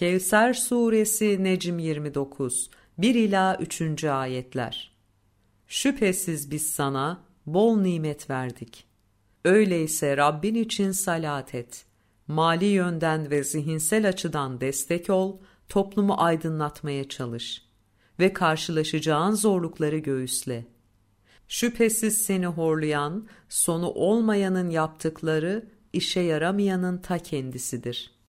Kevser Suresi Necm 29 1 ila 3. ayetler. Şüphesiz biz sana bol nimet verdik. Öyleyse Rabbin için salat et. Mali yönden ve zihinsel açıdan destek ol, toplumu aydınlatmaya çalış ve karşılaşacağın zorlukları göğüsle. Şüphesiz seni horlayan, sonu olmayanın yaptıkları işe yaramayanın ta kendisidir.''